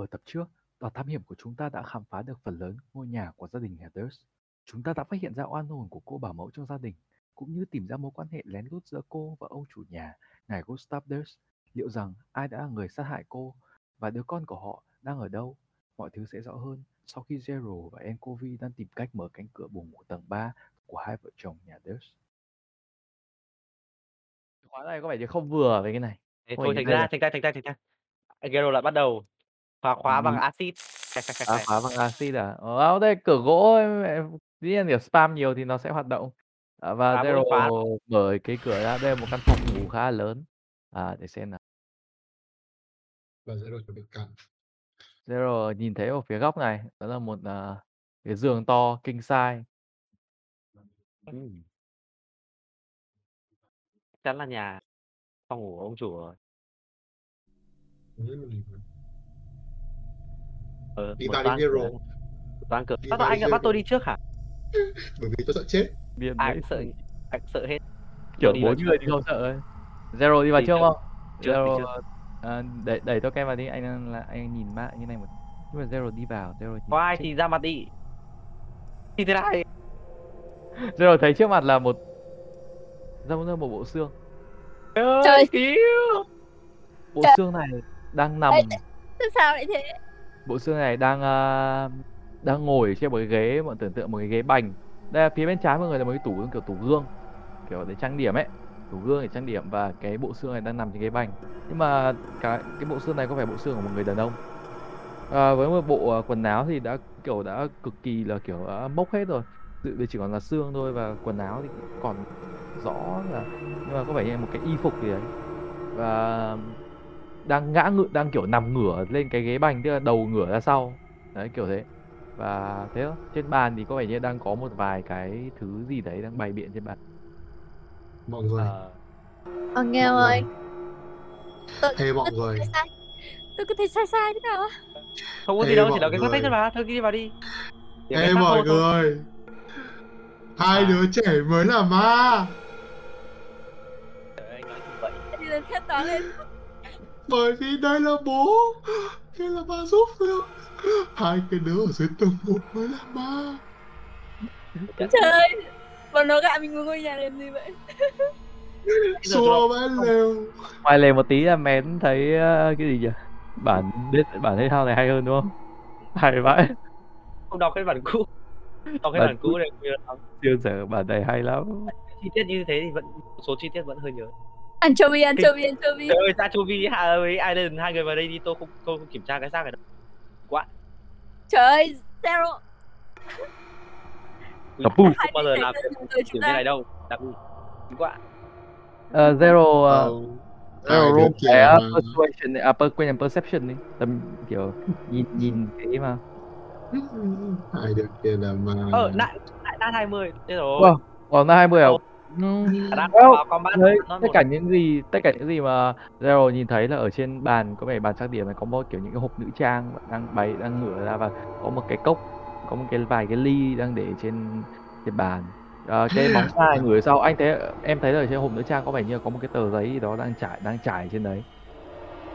Ở tập trước, đoàn thám hiểm của chúng ta đã khám phá được phần lớn ngôi nhà của gia đình Heathers. Chúng ta đã phát hiện ra oan hồn của cô bảo mẫu trong gia đình, cũng như tìm ra mối quan hệ lén lút giữa cô và ông chủ nhà, ngài Gustav Durst. Liệu rằng ai đã là người sát hại cô và đứa con của họ đang ở đâu? Mọi thứ sẽ rõ hơn sau khi Zero và Enkovi đang tìm cách mở cánh cửa buồng ngủ tầng 3 của hai vợ chồng nhà Durst. Khóa này có vẻ như không vừa với cái này. Thế thôi thành ra thành ra thành ra thành ra Gero lại bắt đầu phá khóa bằng Ừm. axit. Phá khóa bằng axit à? Ờ, đây cửa gỗ mẹ dĩ nhiên, kiểu, spam nhiều thì nó sẽ hoạt động. À, và Phá mỗi khóa. mở cái cửa ra, đây là một căn phòng ngủ khá là lớn. À, để xem nào. Và Zero chuẩn bị cắn. Zero nhìn thấy ở phía góc này, đó là một, à, cái giường to king size. Ừm. Chắc chắn là nhà phòng ngủ của ông chủ rồi. Ừm. Ờ, Đi vào đi cửa. Đi Sao vào anh lại bắt tôi đi trước hả? Bởi vì tôi sợ chết. Điên Ai cũng sợ ai cũng sợ hết. Kiểu Tôi đi 4 vào người thì không sợ ấy. Zero đi vào trước không? Zero, ờ, đẩy đẩy Token vào đi, anh là anh nhìn map như này một nhưng mà Zero đi vào, Zero nhìn Có ai thì ra mặt đi. Như thế này. Zero thấy trước mặt là một giống như một bộ xương. Trời Trời. cứu. Bộ Trời. xương này đang nằm Ê, sao lại thế? Bộ xương này đang, uh, đang ngồi trên một cái ghế, bọn tưởng tượng một cái ghế bành. Đây là phía bên trái mọi người là một cái tủ kiểu tủ gương, kiểu để trang điểm ấy, tủ gương để trang điểm và cái bộ xương này đang nằm trên ghế bành. Nhưng mà cái cái bộ xương này có phải bộ xương của một người đàn ông. À, với một bộ, ờ, quần áo thì đã, kiểu, đã cực kỳ là, kiểu, đã mốc hết rồi, dự chỉ còn là xương thôi và quần áo thì còn rõ là nhưng mà có vẻ như một cái y phục gì đấy. Và đang ngã ngự đang, kiểu, nằm ngửa lên cái ghế bành, tức là đầu ngửa ra sau. Đấy, kiểu thế. Và thế thôi, trên bàn thì có vẻ như đang có một vài cái thứ gì đấy đang bày biện trên bàn. Mọi người, Ờ. Ờ, Nghèo mọi ơi. người, Tôi, hey mọi tôi người. Tôi cứ thấy sai sai thế nào á? Không có gì hey đâu, chỉ mọi là cái phát người, thôi mà. Thôi đi vào đi. Để phát mọi thôi thôi. người. Hai À. đứa trẻ mới là ma. Trời ơi, anh nói gì vậy? Đi lên khét to lên. Bởi vì đây là bố. Đây là ma giúp được. Hai cái đứa ở dưới tầng một mới là ma. Trời ơi. Bọn nó gạ mình vào ngôi nhà làm gì vậy? Xua vãi lều. Ngoài lề một tí là mén thấy, ơ, cái gì nhỉ? Bản biết bản thể thao này hay hơn, đúng không? Hay vãi. không đọc cái bản cũ. Đọc cái Bản bản cũ này nhiều lắm. Bản này hay lắm. Chi tiết như thế thì vẫn số chi tiết vẫn hơi nhớ. Anchovy, anchovy, anchovy. Trời ơi, hà với Aiden hai người vào đây đi, tôi không tôi không kiểm tra cái xác này đâu. Quá. Trời ơi, Zero. Capu. Không Hai bao giờ làm rất kiểu như này đâu. Đặc quá. Ờ, Zero, hai Zero trẻ cái mà. persuasion à, per quên perception đi. Tầm kiểu nhìn nhìn cái mà. Hai đứa kia là ma. Ờ, lại lại đan 20. Thế rồi. Wow, còn là 20 à? Vào combat đấy, nó tất cả những gì tất cả những gì mà Zero nhìn thấy là ở trên bàn có vẻ bàn trang điểm này có một kiểu những cái hộp nữ trang đang bày đang ngửa ra và có một cái cốc, có một cái vài cái ly đang để trên trên bàn. Ờ, cái bóng sai ngửa sau anh thấy em thấy là ở trên hộp nữ trang có vẻ như có một cái tờ giấy gì đó đang trải đang trải trên đấy.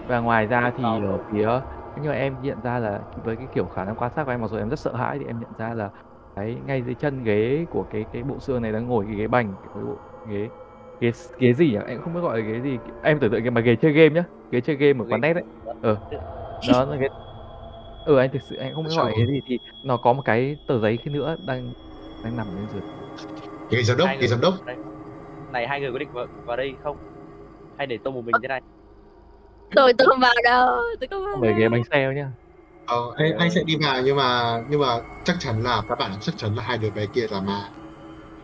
Và ngoài ra thì ở phía nhưng mà em nhận ra là với cái kiểu khả năng quan sát của em mặc dù em rất sợ hãi thì em nhận ra là cái ngay dưới chân ghế của cái cái bộ xương này đang ngồi cái ghế bành cái bộ ghế ghế ghế gì nhỉ em không biết gọi là ghế gì em tưởng tượng cái mà ghế chơi game nhá ghế chơi game ở quán net đấy ờ đó là cái ừ anh thực sự anh không biết gọi là ghế gì thì nó có một cái tờ giấy kia nữa đang đang nằm bên dưới Cái giám đốc, cái giám đốc. đây. Này hai người có định vào, vào đây không? Hay để tôi một mình thế này? Tôi tôi không vào đâu. Tôi không vào về ghế đâu. bánh xe nhá Ờ, anh, anh sẽ đi vào nhưng mà nhưng mà chắc chắn là các bạn chắc chắn là hai đứa bé kia là ma.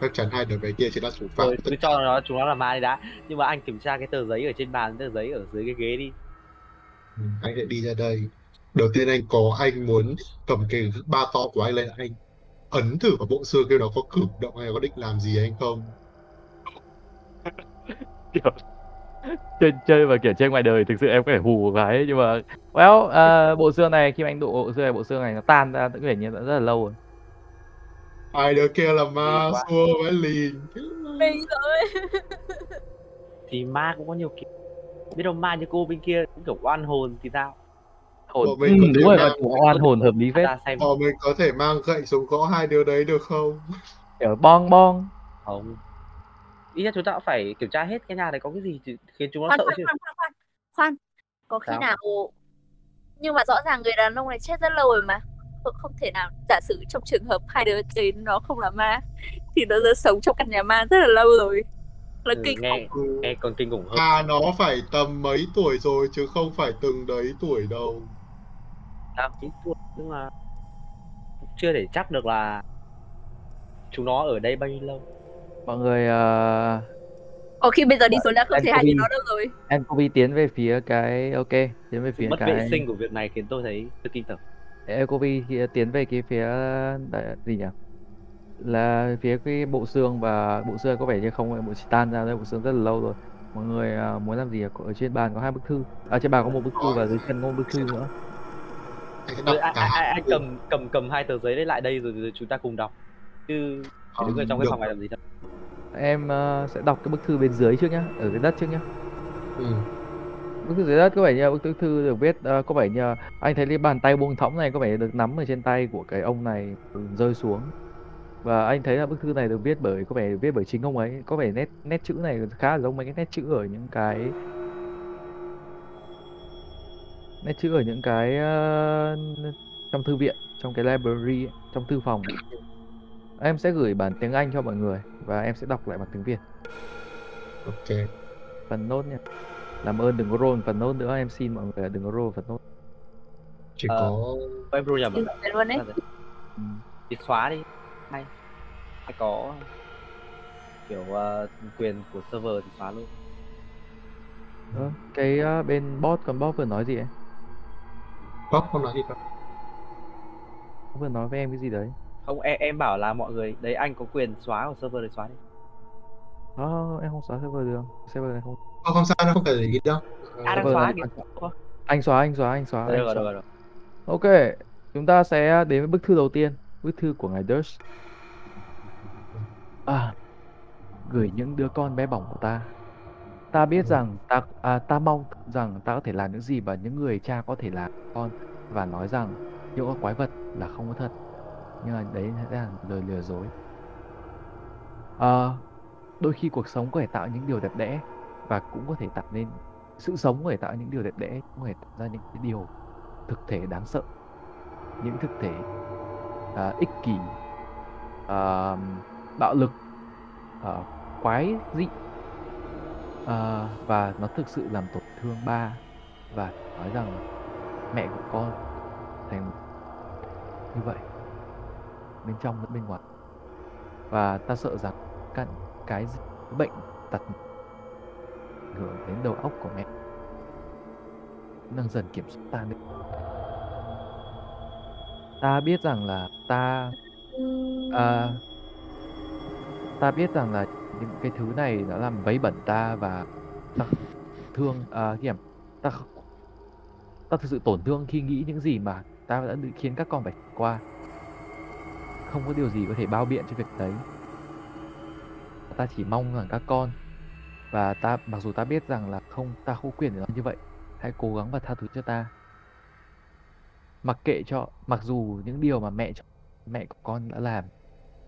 Chắc chắn hai đứa bé kia chỉ là thủ phạm. Rồi cứ cho nó chúng nó là ma đi đã. Nhưng mà anh kiểm tra cái tờ giấy ở trên bàn, tờ giấy ở dưới cái ghế đi. Ừ, anh sẽ đi ra đây. Đầu tiên anh có anh muốn cầm cái ba to của anh lên anh ấn thử vào bộ xương kêu nó có cử động hay có định làm gì anh không? Chơi chơi và kiểu chơi ngoài đời thực sự em có thể hù một cái nhưng mà well à, bộ xương này khi mà anh độ bộ xương này bộ xương này nó tan ra vẻ như đã rất là lâu rồi Hai đứa kia là ma xua với lìn. Mình rồi. Thì ma cũng có nhiều kiểu. Biết đâu ma như cô bên kia cũng kiểu oan hồn thì sao? hồn Bọn ừ, mình có đúng thể rồi mang chủ oan hồn hợp lý phết Bọn mình có thể mang gậy xuống gõ hai đứa đấy được không? kiểu bong bong không ít nhất chúng ta cũng phải kiểm tra hết cái nhà này có cái gì khiến chúng nó khoan sợ khoan chứ. khoan khoan khoan khoan. Có khi Sao? nào nhưng mà rõ ràng người đàn ông này chết rất lâu rồi mà. Không, không thể nào giả sử trong trường hợp hai đứa đấy nó không là ma thì nó đã sống trong căn nhà ma rất là lâu rồi. Nó ừ, kinh nghe khủng. Ừ. nghe còn kinh khủng hơn. À nó phải tầm mấy tuổi rồi chứ không phải từng đấy tuổi đâu. chín tuổi nhưng mà chưa thể chắc được là chúng nó ở đây bao nhiêu lâu mọi người uh, có khi bây giờ đi xuống đã không Em thấy hai đứa nó đâu rồi. Enkovi tiến về phía cái ok tiến về phía mất cái vệ sinh của việc này khiến tôi thấy hơi kinh tởm. Enkovi thì tiến về cái phía đại, gì nhỉ? Là phía cái bộ xương và bộ xương có vẻ như không bộ chỉ tan ra đây bộ xương rất là lâu rồi. Mọi người à, muốn làm gì ạ? ở trên bàn có hai bức thư. Ở trên bàn có một bức thư và dưới chân có một bức thư nữa. Ai, cả. ai, ai, ai cầm cầm cầm hai tờ giấy đấy lại đây rồi, rồi chúng ta cùng đọc. Chứ Ờ, đứng ở trong cái phòng này làm gì đâu em à, sẽ đọc cái bức thư bên dưới trước nhá ở dưới đất trước nhá. Ừ. bức thư dưới đất có vẻ như bức thư được viết ờ, có vẻ như anh thấy cái bàn tay buông thõng này có vẻ được nắm ở trên tay của cái ông này rơi xuống. Và anh thấy là bức thư này được viết bởi có vẻ được viết bởi chính ông ấy có vẻ nét nét chữ này khá là giống mấy cái nét chữ ở những cái nét chữ ở những cái ờ, trong thư viện trong cái library trong thư phòng em sẽ gửi bản tiếng Anh cho mọi người và em sẽ đọc lại bản tiếng Việt Ok. phần nốt nha làm ơn đừng có roll phần nốt nữa em xin mọi người đừng có roll phần nốt Chỉ Ờ. có em ru nhầm à? luôn đấy Ừ. thì xóa đi hay hay có kiểu ờ, quyền của server thì xóa luôn Ờ, cái ờ, bên bot còn bot vừa nói gì ấy Bóc không nói gì đâu. vừa nói với em cái gì đấy không em, em bảo là mọi người đấy anh có quyền xóa của server thì xóa đi Ờ, em không xóa server được server này không Không, không sao đâu, không cần để ý đâu. Ờ, à đang xóa trọng. anh xóa anh xóa anh xóa được anh rồi xóa. được rồi ok chúng ta sẽ đến với bức thư đầu tiên bức thư của ngài Durst à gửi những đứa con bé bỏng của ta ta biết rằng ta à, ta mong rằng ta có thể làm những gì mà những người cha có thể làm con và nói rằng những con quái vật là không có thật nhưng mà đấy là lời lừa dối. À, đôi khi cuộc sống có thể tạo những điều đẹp đẽ và cũng có thể tạo nên sự sống có thể tạo những điều đẹp đẽ cũng có thể tạo ra những cái điều thực thể đáng sợ những thực thể à, ích kỷ à, bạo lực à, quái dị à, và nó thực sự làm tổn thương ba và nói rằng mẹ của con thành như vậy bên trong lẫn bên ngoài. Và ta sợ rằng các cái bệnh tật hưởng đến đầu óc của mẹ đang dần kiểm soát ta nữa. Ta biết rằng là ta à, ta biết rằng là những cái thứ này nó làm vấy bẩn ta và ta thương à, hiểm ta ta thực sự tổn thương khi nghĩ những gì mà ta đã khiến các con phải qua không có điều gì có thể bao biện cho việc đấy. Ta chỉ mong rằng các con và ta, mặc dù ta biết rằng là không, ta không quyền được như vậy, hãy cố gắng và tha thứ cho ta. Mặc kệ cho, mặc dù những điều mà mẹ cho, mẹ của con đã làm,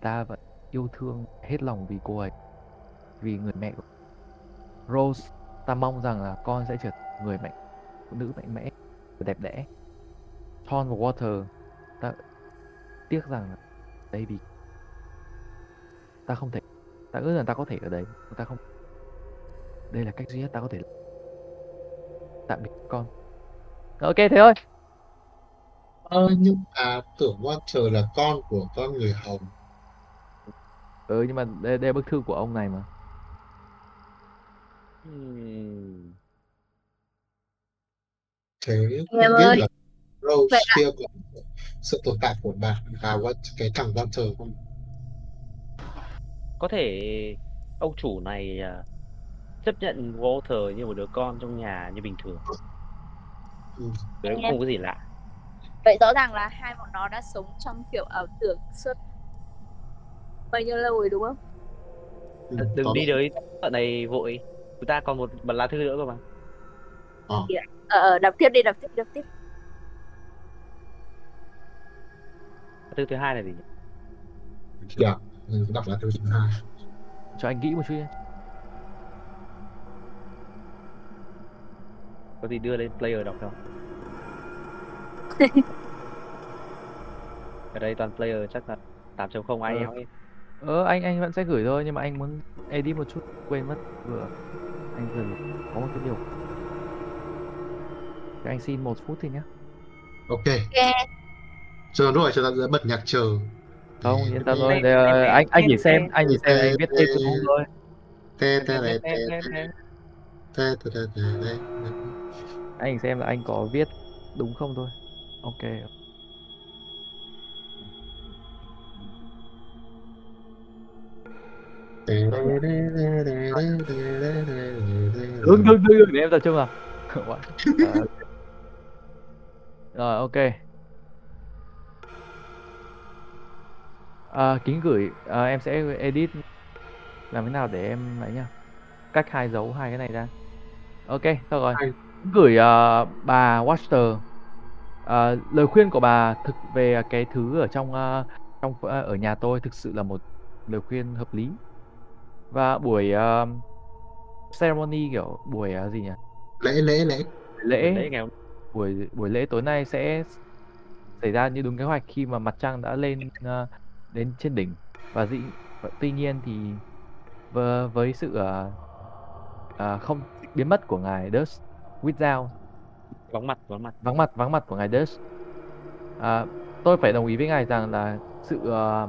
ta vẫn yêu thương hết lòng vì cô ấy, vì người mẹ của Rose. Ta mong rằng là con sẽ trở thành người mạnh, phụ nữ mạnh mẽ và đẹp đẽ. Thorn và Water, ta tiếc rằng là baby. Ta không thể ta ước rằng ta có thể ở đấy ta không. Đây là cách duy nhất ta có thể tạm biệt con. Ok thế thôi Ờ, nhưng à tưởng Walter là con của con người Hồng. ừ nhưng mà đây, đây là bức thư của ông này mà. Ừm, Thế Em ơi. là Rose Vậy kia có sự tồn tại của bạn và cái thằng Walter không? có thể ông chủ này à, chấp nhận Walter như một đứa con trong nhà như bình thường. Ừ. đấy cũng không có gì lạ. Vậy rõ ràng là hai bọn nó đã sống trong kiểu ảo tưởng suốt bao nhiêu lâu rồi đúng không? Ừ, đừng có đi tới đoạn này vội. Chúng ta còn một bản lá thư nữa cơ mà. Ờ, ờ ờ, đọc tiếp đi đọc tiếp đọc tiếp Thứ thứ hai là gì nhỉ? Dạ, ừ, đọc là thứ thứ hai. cho anh nghĩ một chút nhé Có gì đưa lên player đọc không? Ở đây toàn player chắc là 8.0 ai eo ấy. ờ anh anh vẫn sẽ gửi thôi nhưng mà anh muốn edit một chút quên mất vừa anh vừa có một cái điều Thì anh xin một phút thì nhé Ok, Ok chờ rồi chờ tạm bật nhạc chờ không yên tâm thôi anh anh chỉ xem anh chỉ xem anh biết tên thôi tê tê tê tê tê tê tê anh xem là anh có viết đúng không thôi ok Đừng đừng đừng để em tập trung à Rồi ok. À, kính gửi à, em sẽ edit làm thế nào để em ấy nhá cách hai dấu hai cái này ra. Ok thôi rồi. Gửi à, bà Watcher à, lời khuyên của bà thực về cái thứ ở trong à, trong à, ở nhà tôi thực sự là một lời khuyên hợp lý. Và buổi à, ceremony kiểu buổi à, gì nhỉ? Lễ lễ lễ. lễ. Đấy ngày hôm buổi buổi lễ tối nay sẽ xảy ra như đúng kế hoạch khi mà mặt trăng đã lên ờ, đến trên đỉnh. Và dĩ và tuy nhiên thì với, với sự ờ, ờ, không biến mất của ngài Dust Without vắng mặt vắng mặt. vắng mặt vắng mặt của ngài Dust à, tôi phải đồng ý với ngài rằng là sự ờ,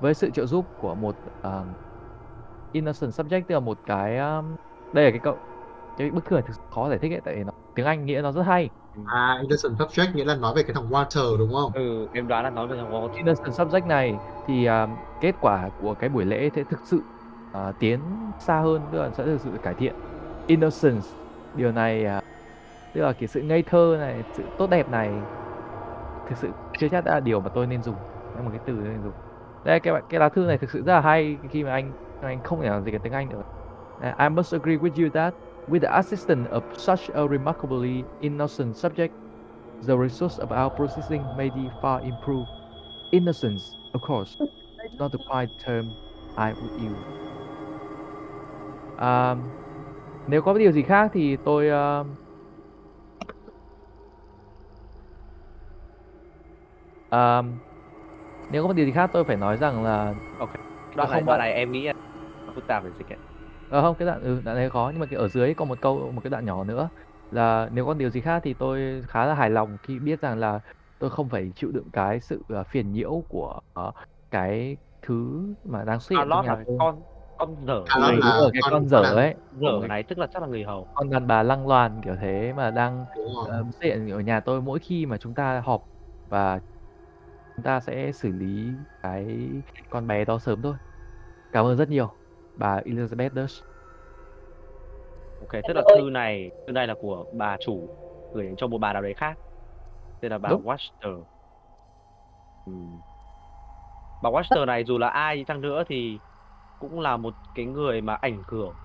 với sự trợ giúp của một ờ, innocent subject tức là một cái um, đây là cái cậu cái bức thư này thực khó giải thích ấy tại vì nó tiếng Anh nghĩa nó rất hay À, innocent subject nghĩa là nói về cái thằng Water đúng không? Ừ, em đoán là nói về thằng Wall. innocent subject này thì à, kết quả của cái buổi lễ sẽ thực sự à, tiến xa hơn tức là sẽ thực sự cải thiện. Innocence điều này à, tức là cái sự ngây thơ này sự tốt đẹp này thực sự chưa chắc đã là điều mà tôi nên dùng. Là một cái từ nên dùng. Đây cái cái lá thư này thực sự rất là hay khi mà anh anh không thể làm gì cái tiếng Anh được. Uh, I must agree with you that with the assistance of such a remarkably innocent subject the results of our processing may be far improved innocence, of course, is not the quite term I would use. À, nếu có điều gì khác thì tôi uh, à, nếu có điều gì khác tôi phải nói rằng là Ok. Đoạn này, không đoạn này em nghĩ phức tạp về dịch ấy. Ờ không, cái đoạn ừ, đoạn này khó nhưng mà cái ở dưới có một câu một cái đoạn nhỏ nữa là nếu có điều gì khác thì tôi khá là hài lòng khi biết rằng là tôi không phải chịu đựng cái sự ờ, phiền nhiễu của ờ, cái thứ mà đang xuất hiện trong Charlotte nhà tôi. con con dở Charlotte Ừ, là rồi, cái con- con dở ấy, dở này tức là chắc là người hầu. con đàn bà lăng loàn kiểu thế mà đang ờ, xuất hiện ở nhà tôi mỗi khi mà chúng ta họp và chúng ta sẽ xử lý cái con bé đó sớm thôi. Cảm ơn rất nhiều bà Elizabeth Dutch. Ok, tức là ơi. thư này thư này là của bà chủ gửi cho một bà nào đấy khác. Tên là bà Đúng. Watcher. Ừm. Bà Watcher này dù là ai đi chăng nữa thì cũng là một cái người mà ảnh hưởng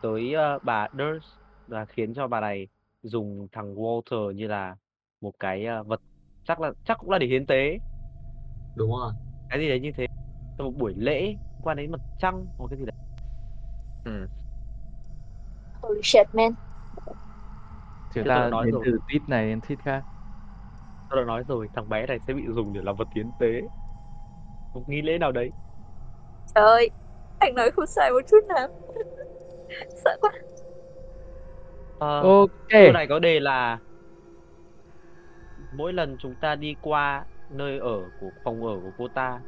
tới ờ, bà Durst và khiến cho bà này dùng thằng Walter như là một cái ờ, vật chắc là chắc cũng là để hiến tế Đúng rồi. cái gì đấy như thế trong một buổi lễ quan đến mặt trăng hoặc cái gì đấy ừ. Holy shit man. Chúng ta nói đến rồi. từ tweet này đến tweet khác. tôi đã nói rồi thằng bé này sẽ bị dùng để làm vật hiến tế một nghi lễ nào đấy Trời ơi, anh nói không sai một chút nào. Sợ quá. Ờ, Ok. Câu này có đề là mỗi lần chúng ta đi qua nơi ở của phòng ở của cô ta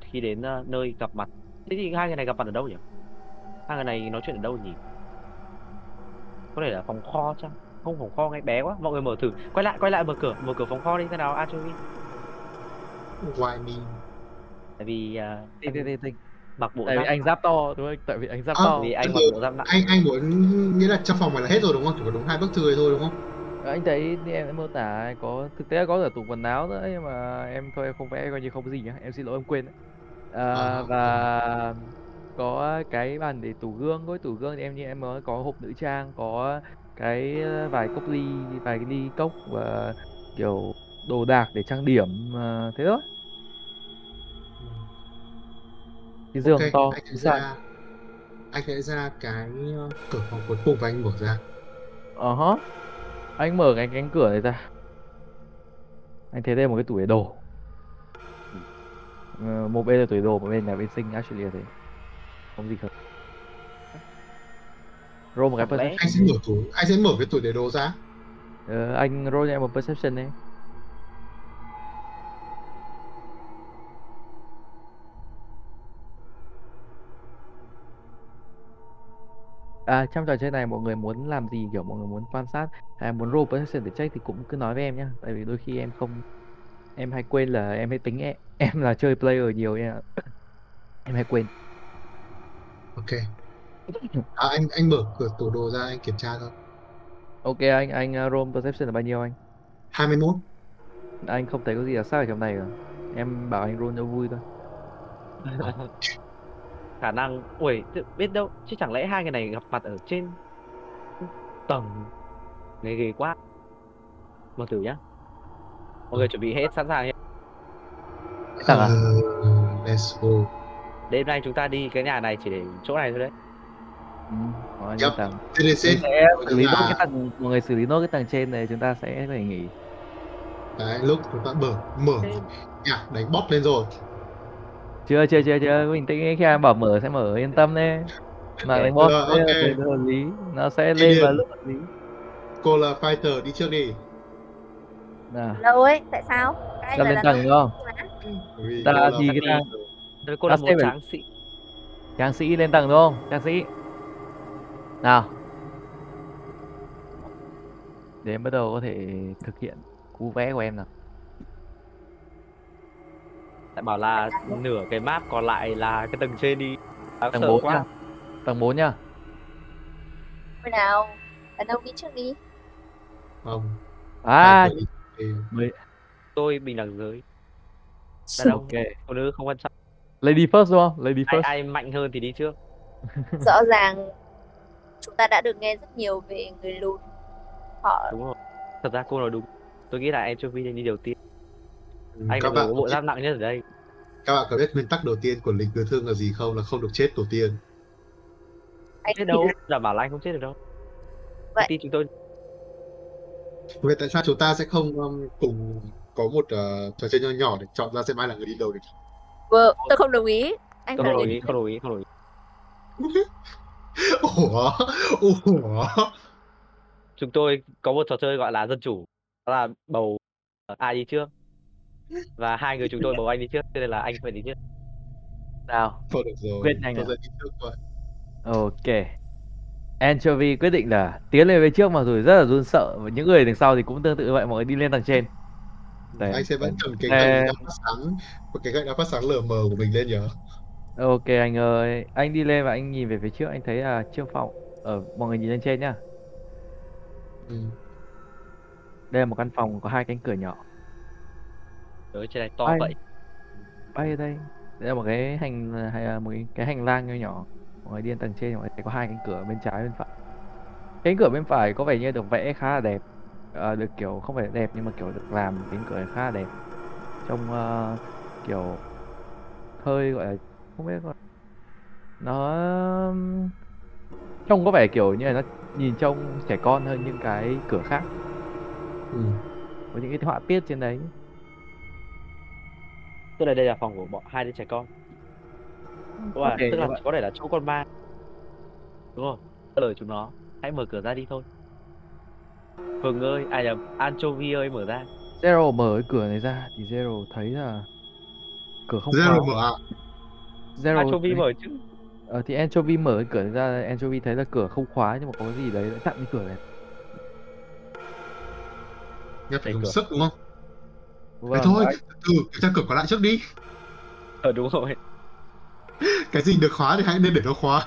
khi đến ờ, nơi gặp mặt thế thì hai người này gặp mặt ở đâu nhỉ hai người này nói chuyện ở đâu nhỉ có thể là phòng kho chăng không phòng kho ngay bé quá mọi người mở thử quay lại quay lại mở cửa mở cửa phòng kho đi thế nào anchovy Why me? tại vì ờ, Tinh, tinh, tinh, tinh. mặc bộ Tại vì anh giáp to đúng không? Tại vì anh giáp À, to. vì anh mặc bộ giáp nặng Anh anh muốn nghĩa là trong phòng này là hết rồi đúng không? Chỉ có đúng hai bức thư thôi đúng không? Anh thấy em đã mô tả có thực tế là có ở tủ quần áo nữa nhưng mà em thôi em không vẽ coi như không có gì nhá. Em xin lỗi em quên. đấy. À, À, và có cái bàn để tủ gương, cái tủ gương thì em như em nói có hộp nữ trang, có cái ờ, vài cốc ly, vài cái ly cốc và kiểu đồ đạc để trang điểm ờ, thế thôi. cái giường Ok, to anh xác ra anh hãy ra cái cửa phòng cuối cùng và anh mở ra. ờ hả anh mở cái cánh cửa này ra. Anh thấy đây một cái tủ để đồ một bên là tủ để đồ một bên là vệ sinh actually là thế. Không gì khác roll một cái perception. Anh sẽ mở tủ, anh sẽ mở cái tủ để đồ ra. Ờ, anh roll cho em một perception đi. À, trong trò chơi này mọi người muốn làm gì kiểu mọi người muốn quan sát hay muốn roll perception để check thì cũng cứ nói với em nhá tại vì đôi khi em không em hay quên là em hay tính em, em là chơi player nhiều em em hay quên. Ok. À, anh anh mở cửa tủ đồ ra anh kiểm tra thôi. ok anh anh uh, roll perception là bao nhiêu anh? 21. anh không thấy có gì đặc sắc ở trong này cả. Em bảo anh roll cho vui thôi. Khả năng ui tự- biết đâu chứ chẳng lẽ hai người này gặp mặt ở trên tầng nghe ghê quá một thử nhá mọi người chuẩn bị hết sẵn sàng nhé Tầng à? Ờ, let's go. đêm nay chúng ta đi cái nhà này chỉ để chỗ này thôi đấy ừ, Yep. tầng. Mình sẽ xử lý nốt là- cái tầng mọi người xử lý nốt cái tầng trên này chúng ta sẽ phải nghỉ Đấy, lúc chúng ta mở mở nhạc đánh bóp lên rồi. chưa chưa chưa chưa bình tĩnh khi em bảo mở sẽ mở yên tâm đấy mà đánh boss Rồi, đây là ok. cái hợp lý nó sẽ lên vào nhiên- lúc hợp lý Cô là fighter đi trước đi. Nào. Lâu ấy, tại sao? Các anh Cho là lên tầng đúng không? vì Ta là thì cái Đấy, cô là Ta một sẽ phải- tráng sĩ. Tráng sĩ lên tầng đúng không? Tráng sĩ. Nào. Để em bắt đầu có thể thực hiện cú vẽ của em nào. Lại bảo là nửa cái map còn lại là cái tầng trên đi. Đáng tầng 4 quá. nhá. Tầng 4 nhá. Thôi nào, đàn ông đi trước đi. Không. à trước đi. tôi bình đẳng giới. Đàn ông ok. phụ nữ không quan trọng. Lady first đúng không? Lady ai first. ai mạnh hơn thì đi trước. Rõ ràng chúng ta đã được nghe rất nhiều về người lùn. Họ đúng rồi. Thật ra cô nói đúng. Tôi nghĩ là anchovy nên đi đầu tiên. Ừ, anh các bạn có bộ giáp nặng nhất ở đây. Các bạn có biết nguyên tắc đầu tiên của lính cứu thương là gì không? Là không được chết tổ tiên. anh biết đâu? đảm bảo là anh không chết được đâu. Vậy. tin chúng tôi Vậy tại sao chúng ta sẽ không um, cùng có một ờ, trò chơi nho nhỏ để chọn ra xem ai là người đi đầu được? Vợ, tôi không đồng ý. Anh không đồng ý không đồng ý không đồng ý Ủa? Ủa? chúng tôi có một trò chơi gọi là dân chủ đó là bầu ai đi trước và hai người chúng tôi bầu anh đi trước cho nên là anh phải đi trước nào Thôi được rồi. Quyết tôi à? sẽ đi trước vậy. Ok. Anchovy quyết định là tiến lên phía trước mà rồi rất là run sợ và những người đằng sau thì cũng tương tự vậy mọi người đi lên tầng trên. Đấy. Anh sẽ vẫn cầm cái gậy đã phát sáng, cái gậy đã phát sáng lờ mờ của mình lên nhớ. Ok anh ơi, anh đi lên và anh nhìn về phía trước anh thấy là trước phòng ở mọi người nhìn lên trên nhá. Ừ. Đây là một căn phòng có hai cánh cửa nhỏ. ở trên này to Anh- vậy Bay ở đây. Đây là một cái hành hay là một cái, hành lang nho nhỏ. Mọi người đi lên tầng trên mọi người thấy có hai cánh cửa bên trái bên phải. Cánh cửa bên phải có vẻ như được vẽ khá là đẹp. Ờ, được kiểu không phải đẹp nhưng mà kiểu được làm cánh cửa khá là đẹp. Trông ờ, kiểu hơi gọi là không biết gọi nó trông có vẻ kiểu như là nó nhìn trông trẻ con hơn những cái cửa khác Ừ. có những cái họa tiết trên đấy tức là đây là phòng của bọn hai đứa trẻ con đúng có không thể tức là có thể là chỗ con ma. Đúng không lời chúng nó. Hãy mở cửa ra đi thôi. Hường ơi ai là anchovy ơi mở ra. Zero mở cái cửa này ra thì Zero thấy là cửa không khóa Zero mở ạ. Zero anchovy thấy- mở chứ. Ờ, thì Anchovy mở cái cửa này ra Anchovy thấy là cửa không khóa nhưng mà có cái gì đấy đã chặn cái cửa này. Nghe phải dùng sức đúng không? Thế Vâng, thôi, từ kiểm tra cửa còn lại trước đi. ờ đúng rồi Cái gì được khóa thì hãy nên để nó khóa.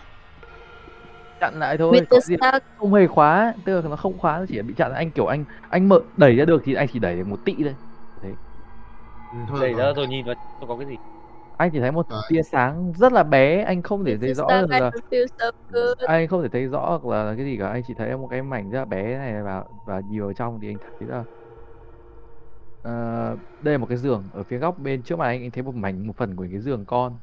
chặn lại thôi có gì không hề khóa tức là nó không khóa nó chỉ là bị chặn. Anh kiểu anh anh mở đẩy ra được thì anh chỉ đẩy được một tị thôi. Ừ, thôi đẩy rồi. ra rồi nhìn vào không có cái gì? Anh chỉ thấy một Đấy. tia sáng rất là bé anh không thể thấy rõ được là anh không thể thấy rõ là cái gì cả. Anh chỉ thấy một cái mảnh rất là bé này và và vào trong thì anh thấy là ờ, đây là một cái giường ở phía góc bên trước mặt anh. Anh thấy một mảnh một phần của cái giường con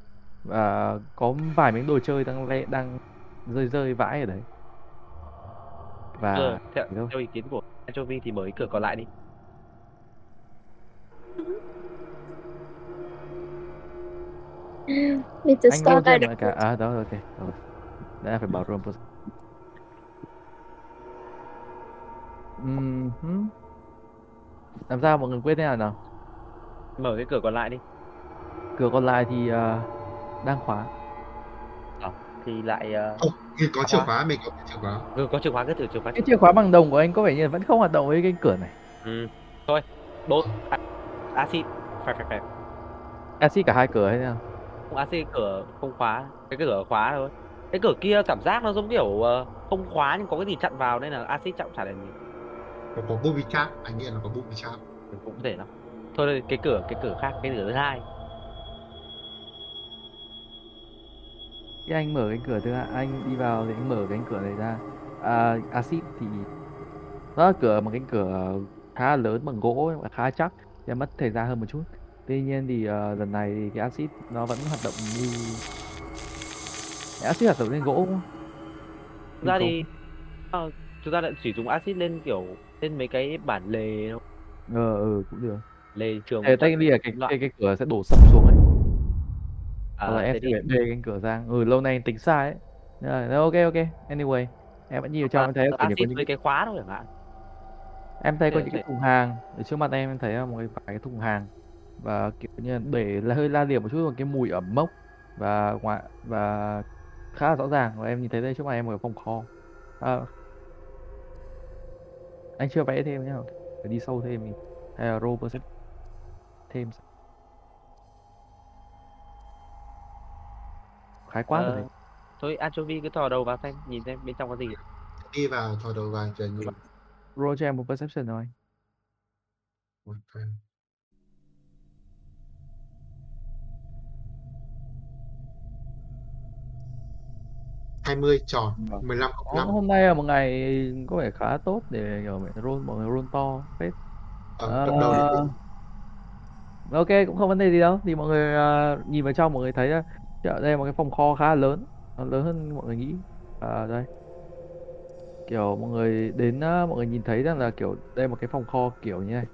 và có vài miếng đồ chơi đang le đang rơi rơi vãi ở đấy và Giờ, theo, theo ý kiến của Anchovy thì mở cái cửa còn lại đi. Mr. anh Star roll cho đây em được lại cả à đó ok rồi đã phải bảo Ừm hứ. làm sao mọi người quyết thế nào nào Mở cái cửa còn lại đi. cửa còn lại thì à, đang khóa Thì lại Không, mình có chìa Khóa. mình có chìa khóa. ừ, có chìa khóa cứ thử chìa khóa. cái chìa khóa bằng đồng của anh có vẻ như vẫn không hoạt động với cái cửa này Ừ. Thôi, đốt a- acid phải phải phải acid cả hai cửa hay nào không acid cửa không khóa cái cửa khóa thôi cái cửa kia cảm giác nó giống kiểu ờ, không khóa nhưng có cái gì chặn vào nên là acid chặn chả là gì Nó có booby trap, anh nghĩ là nó có booby trap. Ừ, cũng có thể lắm thôi cái cửa cái cửa khác cái cửa thứ hai khi anh mở cái cửa thứ hai anh đi vào thì anh mở cái cửa này ra. À, acid thì đó là cửa một cái cửa khá là lớn bằng gỗ và khá chắc. Sẽ mất thời gian hơn một chút. Tuy nhiên thì ờ, lần này thì cái acid nó vẫn hoạt động như acid hoạt động lên gỗ không? thực ra thì ờ, chúng ta đã chỉ dùng acid lên kiểu lên mấy cái bản lề thôi. ờ ừ cũng được. Lề trường tay đi là cái, cái cái cửa sẽ đổ sập xuống. à, hoặc là em thế sẽ bê cánh cửa ra. Ừ lâu nay tính sai ấy. Rồi ok ok. Anyway em vẫn vào trong em thấy có những cái khóa thôi chẳng hạn. Em thấy có những cái thùng hàng. Ở trước mặt em em thấy một cái vài cái thùng hàng. Và kiểu như để là hơi la liệt một chút một cái mùi ẩm mốc và ngoại và khá là rõ ràng. Và em nhìn thấy đây trước mặt em một cái phòng kho. À, anh chưa vẽ thêm nhá. Phải đi sâu thêm thì hay là roll thêm khái quát rồi Ờ, đấy thôi anchovy cứ thò đầu vào xem nhìn xem bên trong có gì Đi vào, thò đầu vào cho nhìn. roll cho em một perception rồi Ok. hai mươi tròn, Vâng. 15 cộng Đó, 5. hôm nay là một ngày có vẻ khá tốt để kiểu mọi người roll mọi người roll to phết Ờ, đợt đầu ok cũng không vấn đề gì đâu thì mọi người ờ, nhìn vào trong mọi người thấy là chợ đây là một cái phòng kho khá là lớn nó lớn hơn mọi người nghĩ. À, đây. Kiểu mọi người đến ờ, mọi người nhìn thấy rằng là kiểu đây là một cái phòng kho kiểu như này.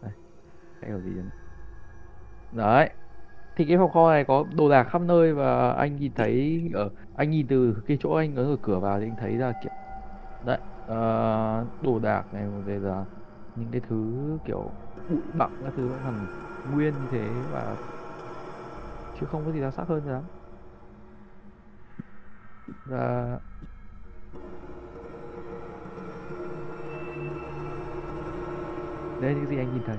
Đây cái kiểu gì đấy. đấy. Thì cái phòng kho này có đồ đạc khắp nơi và anh nhìn thấy ở anh nhìn từ cái chỗ anh ở cửa vào thì anh thấy là kiểu đấy ờ, đồ đạc này bây là những cái thứ kiểu bụi bặm các thứ vẫn còn nguyên như thế và chứ không có gì đặc sắc hơn lắm và đây là những gì anh nhìn thấy.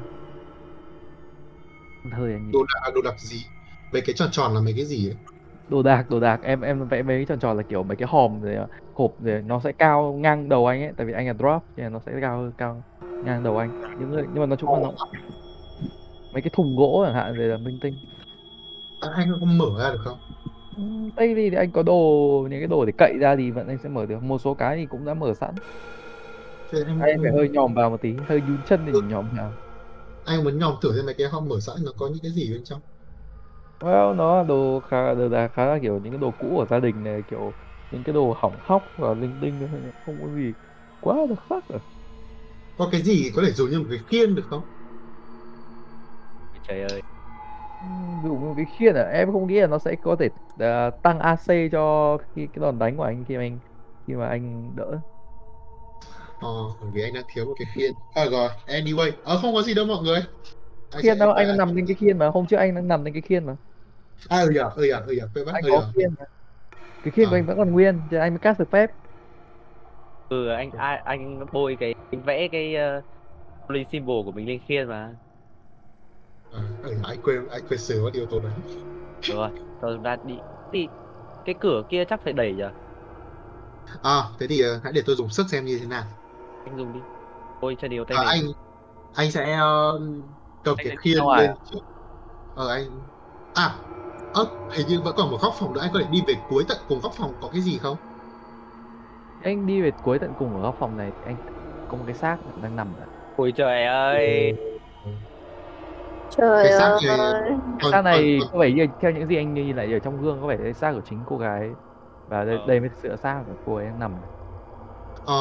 Thời anh nhìn đồ đạc, đồ đạc gì? Mấy cái tròn tròn là mấy cái gì ấy? đồ đạc đồ đạc. Em em vẽ mấy cái tròn tròn là kiểu mấy cái hòm rồi hộp rồi nó sẽ cao ngang đầu anh ấy tại vì anh là drop nên nó sẽ cao cao ngang đầu anh. Những người nhưng mà nói chung là nó mấy cái thùng gỗ chẳng hạn rồi là minh tinh anh có mở ra được không? Ừm, Tây thì anh có đồ những cái đồ để cậy ra thì vẫn anh sẽ mở được một số cái thì cũng đã mở sẵn Thế anh, anh phải hơi nhòm vào một tí hơi nhún chân để nhòm vào anh muốn nhòm thử xem mấy cái hòm mở sẵn nó có những cái gì bên trong. well nó là đồ khá đồ đạc khá là kiểu những cái đồ cũ của gia đình này kiểu những cái đồ hỏng hóc và linh tinh thôi không có gì quá đặc sắc rồi Có cái gì có thể dùng như một cái khiên được không? trời ơi Một cái khiên à em không nghĩ là nó sẽ có thể à, tăng AC cho khi cái đòn đánh của anh khi mà anh khi mà anh đỡ Ờ, bởi vì anh đang thiếu một cái khiên. À rồi, anyway, ờ không có gì đâu mọi người. Anh khiên đâu anh đang nằm trên cái khiên mà hôm trước anh đang nằm trên cái khiên mà À ừ nhờ, ừ nhờ, ừ nhờ, quên mất, anh ừ có nhờ. khiên mà cái khiên của À. anh vẫn còn nguyên cho nên anh mới cast được phép ừ anh ai anh bôi cái anh vẽ cái uh, symbol của mình lên khiên mà À, ừ anh quên, anh quên sửa mất yếu tố đấy. được rồi rồi chúng ta đi đi cái cửa kia chắc phải đẩy nhỉ À, thế thì ờ, hãy để tôi dùng sức xem như thế nào. anh dùng đi ôi chân yếu tay À, anh anh sẽ ờ, cầm Anh cái sẽ khiên lên à? trước. Ờ anh à ơ hình như vẫn còn một góc phòng nữa anh có thể đi về cuối tận cùng góc phòng có cái gì không? anh đi về cuối tận cùng ở góc phòng này thì anh có một cái xác đang nằm ở ôi trời ơi Trời Cái xác này ơi. Cái xác này có vẻ như theo những gì anh nhìn lại ở trong gương có vẻ đây xác của chính cô gái và đây, Ờ. đây mới thực sự là xác của cô ấy đang nằm. Ờ,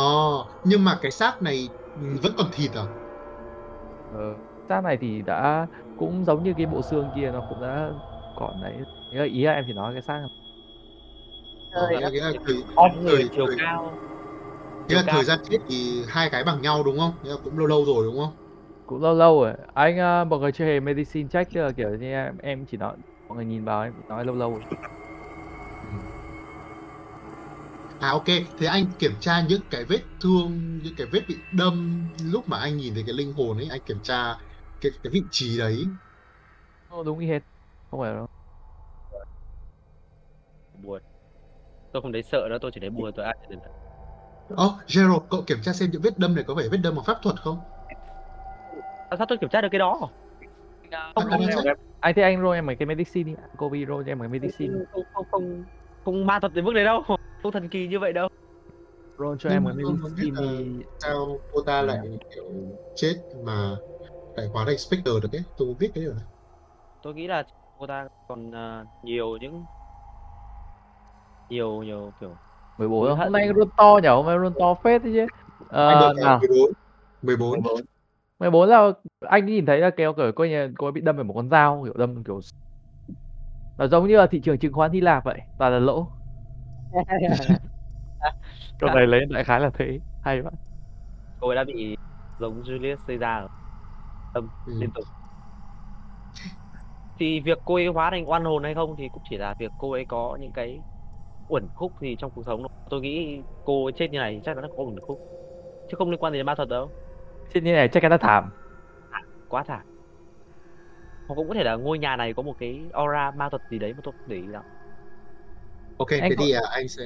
nhưng mà cái xác này vẫn còn thịt à? Ờ, xác này thì đã cũng giống như cái bộ xương kia nó cũng đã còn đấy. Ý là, ý là em chỉ nói cái xác này. Ờ, Trời ơi. là thời, Con người thời, chiều thời, cao. là thời gian chết thì hai cái bằng nhau đúng không? Nghĩa là cũng lâu lâu rồi đúng không? Cũng lâu lâu rồi. Anh uh, mọi người chưa hề medicine check là kiểu như em, em chỉ nói mọi người nhìn vào em nói lâu lâu rồi. À ok, thế anh kiểm tra những cái vết thương, những cái vết bị đâm lúc mà anh nhìn thấy cái linh hồn ấy, anh kiểm tra cái cái vị trí đấy. Ờ, đúng y hệt. Không phải đâu. Buồn. Tôi không thấy sợ nữa, tôi chỉ thấy buồn tôi ai được. Ồ, oh, Gerald, cậu kiểm tra xem những vết đâm này có phải vết đâm bằng pháp thuật không? Sao tôi kiểm tra được cái đó? Không, Anh không, không, anh thấy anh roll em mấy cái medicine đi. Cô bị roll cho em mấy medicine. Không không không không ma thuật đến mức đấy đâu. Không thần kỳ như vậy đâu. Roll cho Nhưng em mấy medicine đi. sao cô ta lại kiểu chết mà lại hóa thành Spectre được ấy, tôi muốn biết cái điều này. Tôi nghĩ là cô ta còn à, nhiều những nhiều nhiều kiểu 14 Hối không? hận. Hôm nay roll to nhỉ? Hôm nay roll to phết đấy chứ. Anh Ờ, được nào. 14. 14. 14 là anh nhìn thấy là kéo kiểu coi như cô ấy bị đâm phải một con dao kiểu đâm kiểu nó giống như là thị trường chứng khoán Hy Lạp vậy toàn là lỗ câu này lấy đại khái là thế hay vậy cô ấy đã bị giống Julius Caesar. Tâm Ừ. liên tục. Thì việc cô ấy hóa thành oan hồn hay không thì cũng chỉ là việc cô ấy có những cái uẩn khúc gì trong cuộc sống thôi. Tôi nghĩ cô ấy chết như này chắc là nó có uẩn khúc. Chứ không liên quan gì đến ma thuật đâu. Trên như này chắc chắn là thảm Quá thảm. Hoặc cũng có thể là ngôi nhà này có một cái aura ma thuật gì đấy mà tôi không để ý lắm. Ok, Anh thế có- thì à, anh sẽ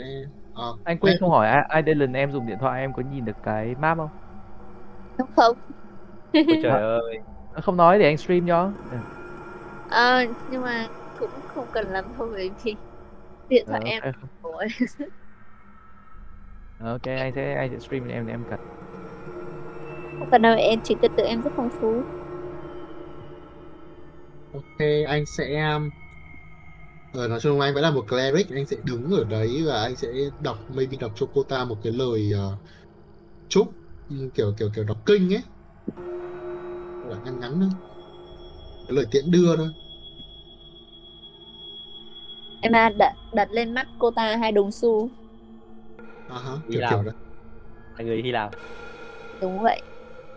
ờ, anh quên đấy, không hỏi ai, đây lần em dùng điện thoại em có nhìn được cái map không không? Ôi trời ơi. không nói để anh stream cho Ừ. Ờ, nhưng mà cũng không cần lắm thôi bởi vì điện thoại Ờ, em ok. anh sẽ anh sẽ stream cho em để em cần Không cần đâu em chỉ cần tự em rất phong phú. ok, anh sẽ um, ờ, nói chung anh vẫn là một cleric, anh sẽ đứng ở đấy và anh sẽ đọc maybe đọc cho cô ta một cái lời ờ, chúc ừ, kiểu kiểu kiểu đọc kinh ấy. Là ngắn ngắn thôi. Cái lời tiễn đưa thôi. Em à, đặt đặt lên mắt cô ta hai đồng xu. À ha, Ý kiểu là- kiểu đấy. Là người Hy Lạp. Đúng vậy.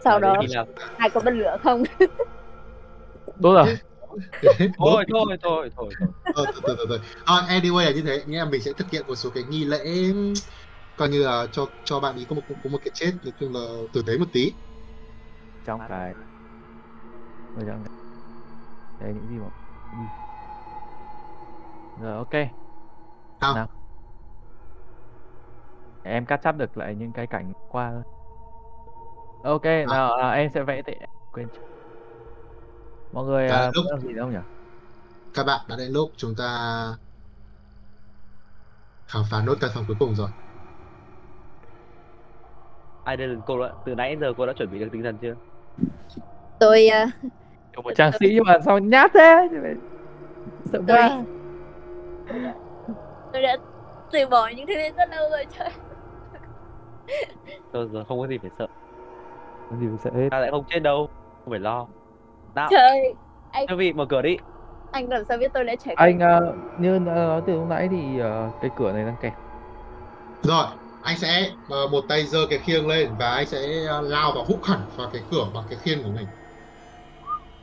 Sau Là đó Lạp. hai có bật lửa không? đúng rồi Thôi thôi thôi thôi thôi. Ờ, từ từ từ từ. À, anyway là như thế, nghĩa là mình sẽ thực hiện một số cái nghi lễ coi như là cho cho bạn ý có một có một cái chết nói chung là tử tế một tí. trong cái ở trong cái đây những gì mà đi rồi ok Nào. nào em cắt chắp được lại những cái cảnh qua thôi ok nào à, em sẽ vẽ tệ quên mọi người à, lúc- làm gì đâu nhỉ Các bạn đã đến lúc chúng ta khám phá nốt căn phòng cuối cùng rồi. Ai đây cô đã, từ nãy giờ cô đã chuẩn bị được tinh thần chưa? Tôi à, Kiểu một tráng sĩ nhưng mà sao nhát thế sợ tôi quá tôi đã từ bỏ những thứ đấy rất lâu rồi trời. Tôi giờ không có gì phải sợ. Gì mà sợ hết Ta lại không chết đâu. Không phải lo. Nào, Trời, anh quý vị mở cửa đi. anh làm sao biết tôi đã qua anh à, như đã nói từ lúc nãy thì à, cái cửa này đang kẹt Rồi, anh sẽ ờ, một tay giơ cái khiêng lên và anh sẽ ờ, lao và húc hẳn vào cái cửa bằng cái khiên của mình.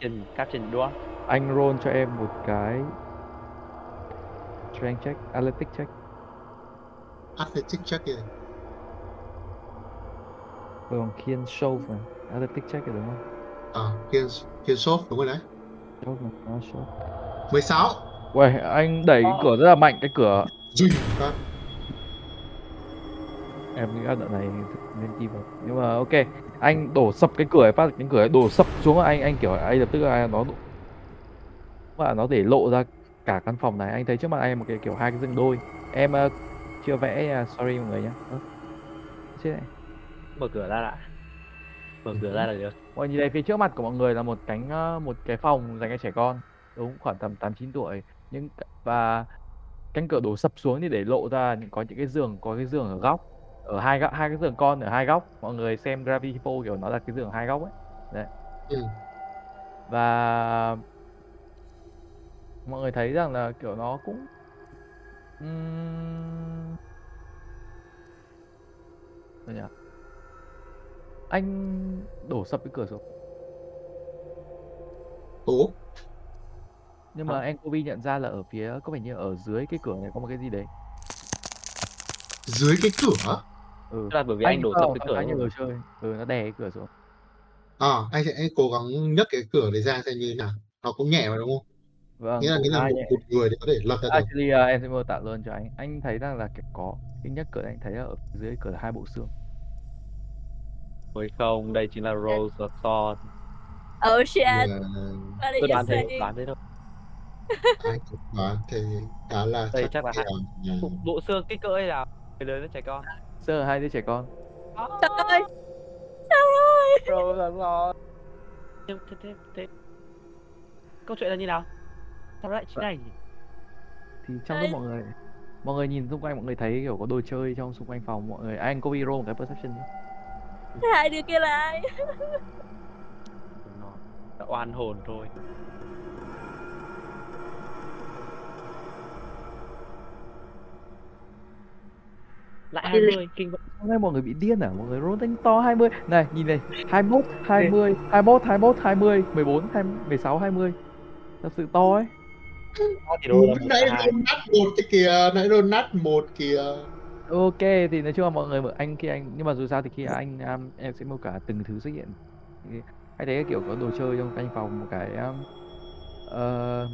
Trên Captain Dwarf. anh roll cho em một cái strength check athletic check Athletic check kìa. Còn khiên show mà. Athletic check là đúng không? À, khiên khiên shop đúng rồi đấy. show mà nó show 16. Uầy, anh đẩy cái cửa rất là mạnh cái cửa. Phát. em nghĩ đoạn này nên chi vào. Nhưng mà ok anh đổ sập cái cửa ấy phát cái cửa ấy đổ sập xuống anh anh kiểu anh lập tức là nó và nó để lộ ra cả căn phòng này. Anh thấy trước mặt anh một cái kiểu hai cái rừng đôi. Em ờ, chưa vẽ uh, sorry mọi người nhé Ơ, chết này Mở cửa ra đã. Mở cửa ra là được. mọi người nhìn thấy phía trước mặt của mọi người là một cánh ờ, một cái phòng dành cho trẻ con. Đúng khoảng tầm tám chín tuổi. Nhưng và cánh cửa đổ sập xuống thì để lộ ra những có những cái giường có cái giường ở góc. Ở hai góc hai cái giường con ở hai góc. Mọi người xem Gravity Falls kiểu nó là cái giường hai góc ấy. Đấy. Ừ. và mọi người thấy rằng là kiểu nó cũng nhỉ anh đổ sập cái cửa xuống Ủa? nhưng mà anh Kobe nhận ra là ở phía có vẻ như ở dưới cái cửa này có một cái gì đấy Dưới cái cửa? ừ Tức là bởi vì anh đổ không, sập cái cửa đồ chơi ừ nó đè cái cửa xuống À, anh sẽ cố gắng nhấc cái cửa đấy ra xem như thế nào. Nó cũng nhẹ mà đúng không? vâng Nghĩa là nghĩa là một, nhẹ. một người thì có thể lật ra được. Actually, uh, em sẽ mô tả luôn cho anh. Anh thấy rằng là có cái nhất cửa anh thấy ở dưới cửa là hai bộ xương. Ôi không, đây chính là Rose và Thorn. Oh shit. Và What did Tôi đoán thế, say? đoán thế thôi. anh cũng đoán thì khá là Đây chắc là hai-. Bộ, xương kích cỡ hay là người lớn hay trẻ con? Sơ hai đứa trẻ con. Trời ơi. Sao rồi? Rose và Thorn. Thế, thế, thế, thế. Câu chuyện là như nào? Sao lại thế này nhỉ? Thì trong lúc mọi người mọi người nhìn xung quanh mọi người thấy kiểu có đồ chơi trong xung quanh phòng mọi người anh Kobe roll một cái perception đi. Thế hai đứa kia là ai? Nó đã oan hồn thôi. Lại 20, kinh vậy. Hôm nay mọi người bị điên à? Mọi người roll đánh to 20. Này, nhìn này, 21, 20, 21, 21, 20, 14, 20, 16, 20. Thật sự to ấy. Thì đồ là nãy đồn nát một cái kìa, nãy nát một kìa. Ok thì nói chung là mọi người anh khi anh nhưng mà dù sao thì khi anh um, em sẽ mô cả từng thứ xuất hiện. Thì anh thấy kiểu có đồ chơi trong canh phòng một cái um, ờ,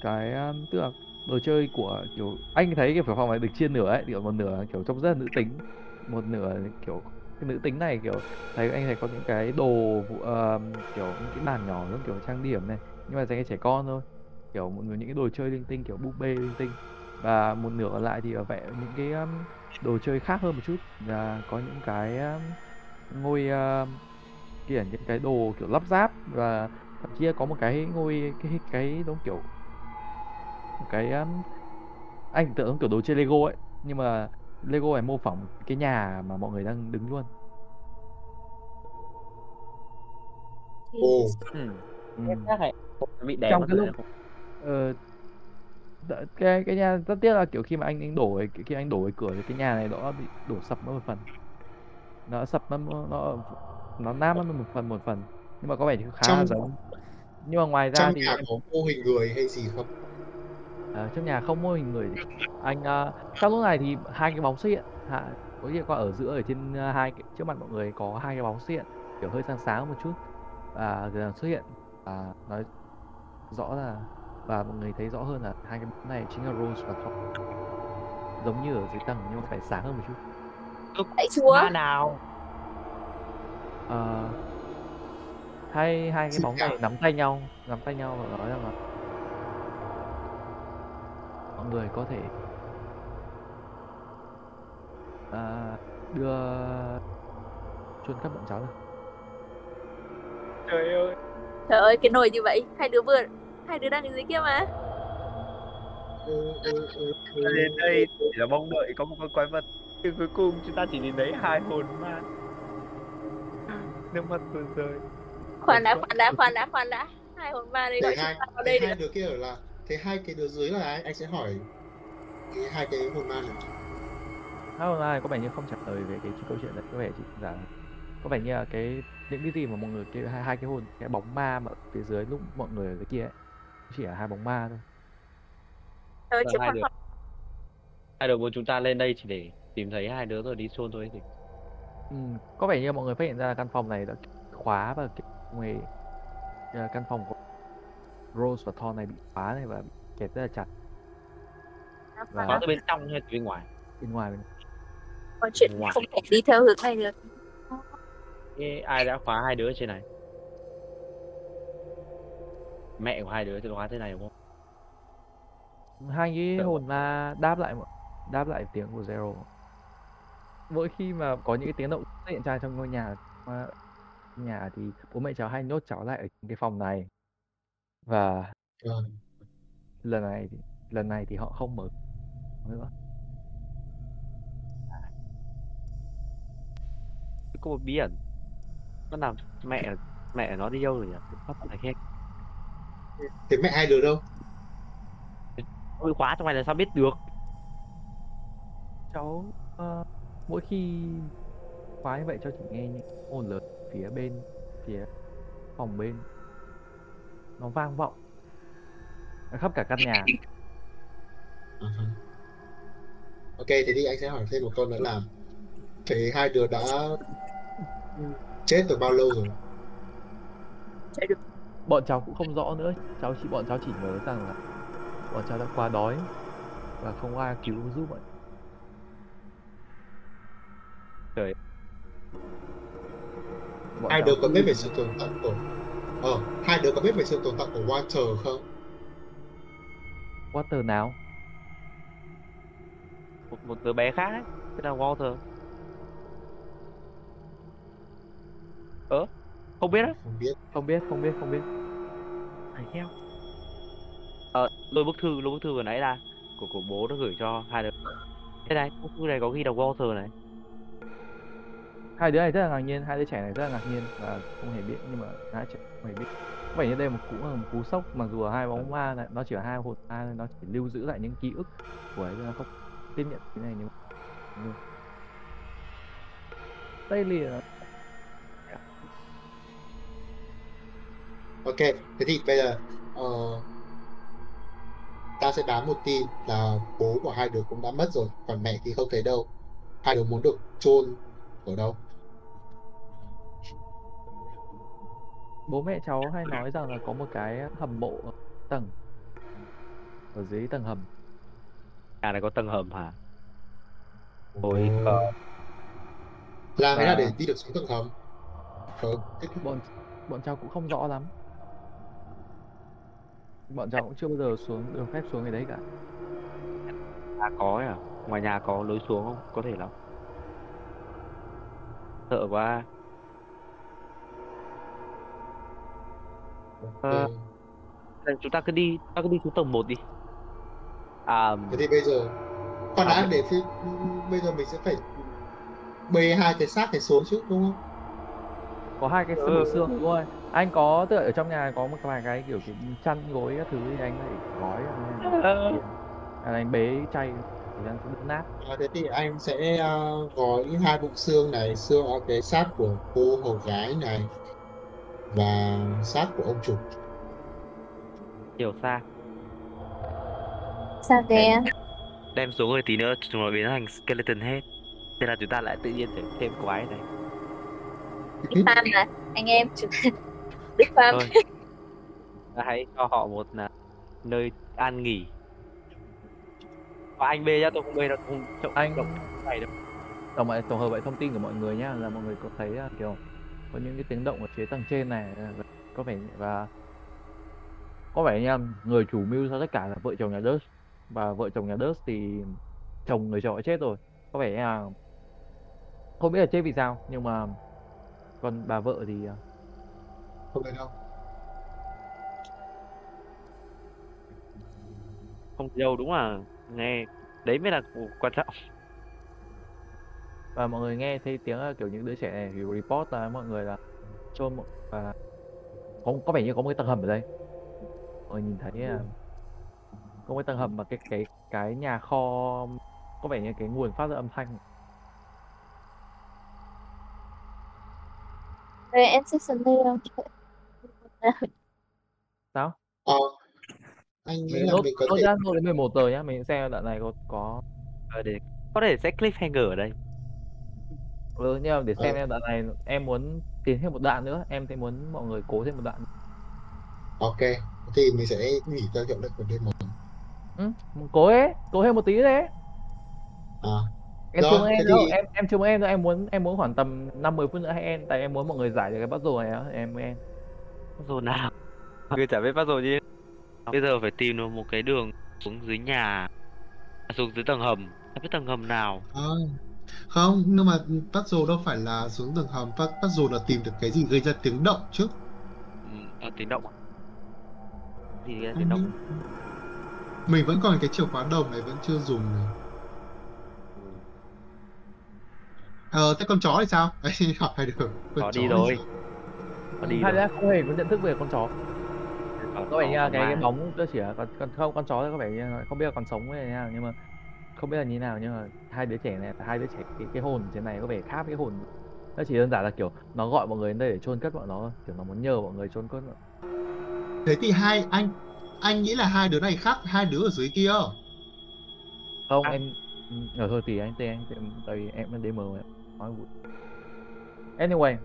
cái um, tức là đồ chơi của kiểu anh thấy cái phòng này được chia nửa ấy kiểu một nửa kiểu trông rất là nữ tính một nửa kiểu cái nữ tính này kiểu thấy anh thấy có những cái đồ um, kiểu những cái bàn nhỏ giống kiểu trang điểm này nhưng mà dành cho trẻ con thôi kiểu một những cái đồ chơi linh tinh kiểu búp bê linh tinh và một nửa còn lại thì ở vẽ những cái um, đồ chơi khác hơn một chút là có những cái um, ngôi um, kiểu những cái đồ kiểu lắp ráp và thậm chí là có một cái ngôi cái cái giống kiểu một cái um, anh tưởng giống kiểu đồ chơi Lego ấy nhưng mà Lego này mô phỏng cái nhà mà mọi người đang đứng luôn Ồ, Ừ. ừ. Trong cái lúc-. Ờ, cái cái nhà rất tiếc là kiểu khi mà anh anh đổ cái khi anh đổ cái cửa thì cái nhà này nó bị đổ sập mất một phần. Nó sập một- nó nó nát mất một phần một phần. Nhưng mà có vẻ thì khá là Trong- giống. Nhưng mà ngoài ra trong thì nhà có mô hình người hay gì không? ờ, trong nhà không mô hình người anh uh, trong lúc này thì hai cái bóng xuất hiện. Hạ có nghĩa qua ở giữa ở trên ờ, hai cái trước mặt mọi người có hai cái bóng xuất hiện kiểu hơi sáng sáng một chút. Và dần xuất hiện. Và nói rõ là và mọi người thấy rõ hơn là hai cái bóng này chính là Rose và Thor giống như ở dưới tầng nhưng mà phải sáng hơn một chút Tại chúa. Ma nào? Ờ, hai hai cái bóng này nắm tay nhau nắm tay nhau và nói rằng là mọi người có thể à, đưa chôn cất bọn cháu được Trời ơi. Trời ơi, cái nồi như vậy. Hai đứa vừa hai đứa đang ở dưới kia mà. Ừ, ừ, ừ, ừ. Đến đây chỉ là mong đợi có một con quái vật nhưng cuối cùng chúng ta chỉ nhìn thấy hai hồn ma nước mắt tuôn rơi Khoan đã, khoan đã, khoan đã, khoan đã. Hai hồn ma đây gọi hai, vào đây hai đứa kia ở là thế hai cái đứa dưới là ai? Anh sẽ hỏi cái hai cái hồn ma này. hai hôm nay có vẻ như không trả lời về cái câu chuyện đấy có vẻ chỉ là có vẻ như là cái những cái gì mà mọi người kêu hai, hai cái hồn cái bóng ma mà ở phía dưới lúc mọi người ở dưới kia ấy chỉ là hai bóng ma thôi. Ơi, Vâng, chứ hai đứa. hai đứa muốn chúng ta lên đây chỉ để tìm thấy hai đứa rồi đi chôn thôi thì. Ừ, có vẻ như mọi người phát hiện ra là căn phòng này đã khóa và người ờ, căn phòng của Rose và Thor này bị khóa này và bị kẹt rất là chặt. Và khóa. Từ bên trong hay từ bên ngoài? Bên ngoài bên Còn chuyện Ngoài. không thể đi theo hướng này được. Thế ai đã khóa hai đứa trên này mẹ của hai đứa thì khóa thế này đúng không? Hai cái Dạ. hồn ma đáp lại đáp lại tiếng của Zero. Mỗi khi mà có những cái tiếng động xuất hiện ra trong ngôi nhà mà nhà thì bố mẹ cháu hay nhốt cháu lại ở cái phòng này. Và Ờ, lần này thì, lần này thì họ không mở nữa. Có một bí ẩn nó làm mẹ mẹ nó đi đâu rồi nhỉ? Bắt lại hết thế mẹ hai đứa đâu? Ôi khóa trong này là sao biết được? Cháu ờ, mỗi khi khóa như vậy cháu chỉ nghe những ồn lớn phía bên phía phòng bên. Nó vang vọng ở khắp cả căn nhà. À, ok thế thì anh sẽ hỏi thêm một câu nữa là thế hai đứa đã chết từ bao lâu rồi? Chạy được bọn cháu cũng không rõ nữa. Cháu chỉ bọn cháu chỉ nhớ rằng là bọn cháu đã quá đói và không ai cứu giúp bọn Trời. bọn hai đứa có biết về sự tồn tại của ờ hai đứa có biết về sự tồn tại của Walter không? Water nào? Một, một đứa bé khác ấy tên là Walter. Ớ không biết á. Không biết. Không biết không biết không biết. Thầy theo. Ờ lôi bức thư lôi bức thư vừa nãy ra của của bố nó gửi cho hai đứa. Thế này bức thư này có ghi là Walter này. Hai đứa này rất là ngạc nhiên hai đứa trẻ này rất là ngạc nhiên và không hề biết nhưng mà hai trẻ không hề biết. Vẻ như đây một cũng là một cú sốc mặc dù là hai bóng ma này nó chỉ là hai hồn ma thôi, nó chỉ lưu giữ lại những ký ức của ấy nó không tiếp nhận cái này nhưng nhưng đây là ok thế thì bây giờ ờ, ta sẽ đoán một tin là bố của hai đứa cũng đã mất rồi còn mẹ thì không thấy đâu. Hai đứa muốn được chôn ở đâu? Bố mẹ cháu hay nói rằng là có một cái hầm mộ ở tầng ở dưới tầng hầm. Nhà này có tầng hầm hả? Ôi, ờ. làm thế nào Và- để đi được xuống tầng hầm? Thế thì- bọn bọn cháu cũng không rõ lắm bọn cháu cũng chưa bao giờ xuống được phép xuống cái đấy cả. Nhà có ấy à? Ngoài nhà có lối xuống không? Có thể lắm. Sợ quá. Ờ. ờ, Nên chúng ta cứ đi ta cứ đi xuống tầng 1 đi. À thế thì bây giờ khoan đã để phi, bây giờ mình sẽ phải bê hai cái xác này xuống chứ đúng không? Có hai cái Ừ. xương xương đúng rồi anh có là ở trong nhà có một vài cái kiểu kiểu chăn gối các thứ thì anh phải gói Ờ. à, anh bế chay thì đang đứt nát. À, thế thì anh sẽ ờ, gói hai bụng xương này xương ở cái xác của cô hầu gái này và xác của ông chủ. Hiểu xa. Sao kìa đem xuống rồi tí nữa chúng nó biến thành skeleton hết. Thế là chúng ta lại tự nhiên thêm quái này. Đi farm mà Anh em chúng Đi farm thôi. Hãy cho họ một là nơi an nghỉ. Và anh bê nhá tôi không bê đâu tôi không trọng anh động này đâu. Tổng lại tổng hợp lại thông tin của mọi người nhá là mọi người có thấy là kiểu có những cái tiếng động ở phía tầng trên này à, có vẻ và có vẻ nha người chủ mưu cho tất cả là vợ chồng nhà Dust. Và vợ chồng nhà Dust thì chồng người chồng đã chết rồi. Có vẻ là không biết là chết vì sao nhưng mà còn bà vợ thì à, không phải đâu. Không gì đâu đúng là nghe đấy mới là quan trọng. Và mọi người nghe thấy tiếng là kiểu những đứa trẻ này thì report là mọi người là chôn một và có có vẻ như có một cái tầng hầm ở đây. Mọi người nhìn thấy là có một cái tầng hầm mà cái cái cái nhà kho có vẻ như cái nguồn phát ra âm thanh. Rồi em sẽ đi không sao? Ờ anh nghĩ mình là mình có thể ra nốt đến 11 giờ nhá mình xem đoạn này có có Ờ, để có thể sẽ cliffhanger ở đây. Ừ, nhưng mà để xem Ừ. em đoạn này em muốn tiến thêm một đoạn nữa em sẽ muốn mọi người cố thêm một đoạn. Ok thì mình sẽ nghỉ theo hiệu lệnh của đêm một. Ừ, cố ấy cố thêm một tí đấy. À em Rồi, chưa muốn em đâu thì- em em chưa muốn em đâu em muốn em muốn khoảng tầm 50 phút nữa hay em tại em muốn mọi người giải được cái puzzle này á em em rồi nào người chả biết bắt rồi đi bây giờ phải tìm được một cái đường xuống dưới nhà à, xuống dưới tầng hầm không biết tầng hầm nào À, Không, nhưng mà puzzle đâu phải là xuống tầng hầm, pu- puzzle là tìm được cái gì gây ra tiếng động chứ. Ừ, à, tiếng động à? Gì gây ra tiếng động? Mình vẫn còn cái chìa khóa đồng này vẫn chưa dùng này. Ừ. Ờ, thế con chó thì sao? Hỏi hai đứa. Con Có chó đi rồi. sao? Có đi hai rồi. đứa không hề có nhận thức về con chó Có- vẻ như là cái, cái bóng nó chỉ là con, con không con chó có vẻ như là không biết là còn sống hay thế nào nhưng mà không biết là như nào nhưng mà hai đứa trẻ này hai đứa trẻ cái cái hồn trên này có vẻ khác cái hồn nó chỉ đơn giản là kiểu nó gọi mọi người đến đây để chôn cất bọn nó kiểu nó muốn nhờ mọi người chôn cất nó. Thế thì hai anh anh nghĩ là hai đứa này khác hai đứa ở dưới kia. không À. em ừ, ở thôi thì anh tên anh tên tại vì em là nói vui anyway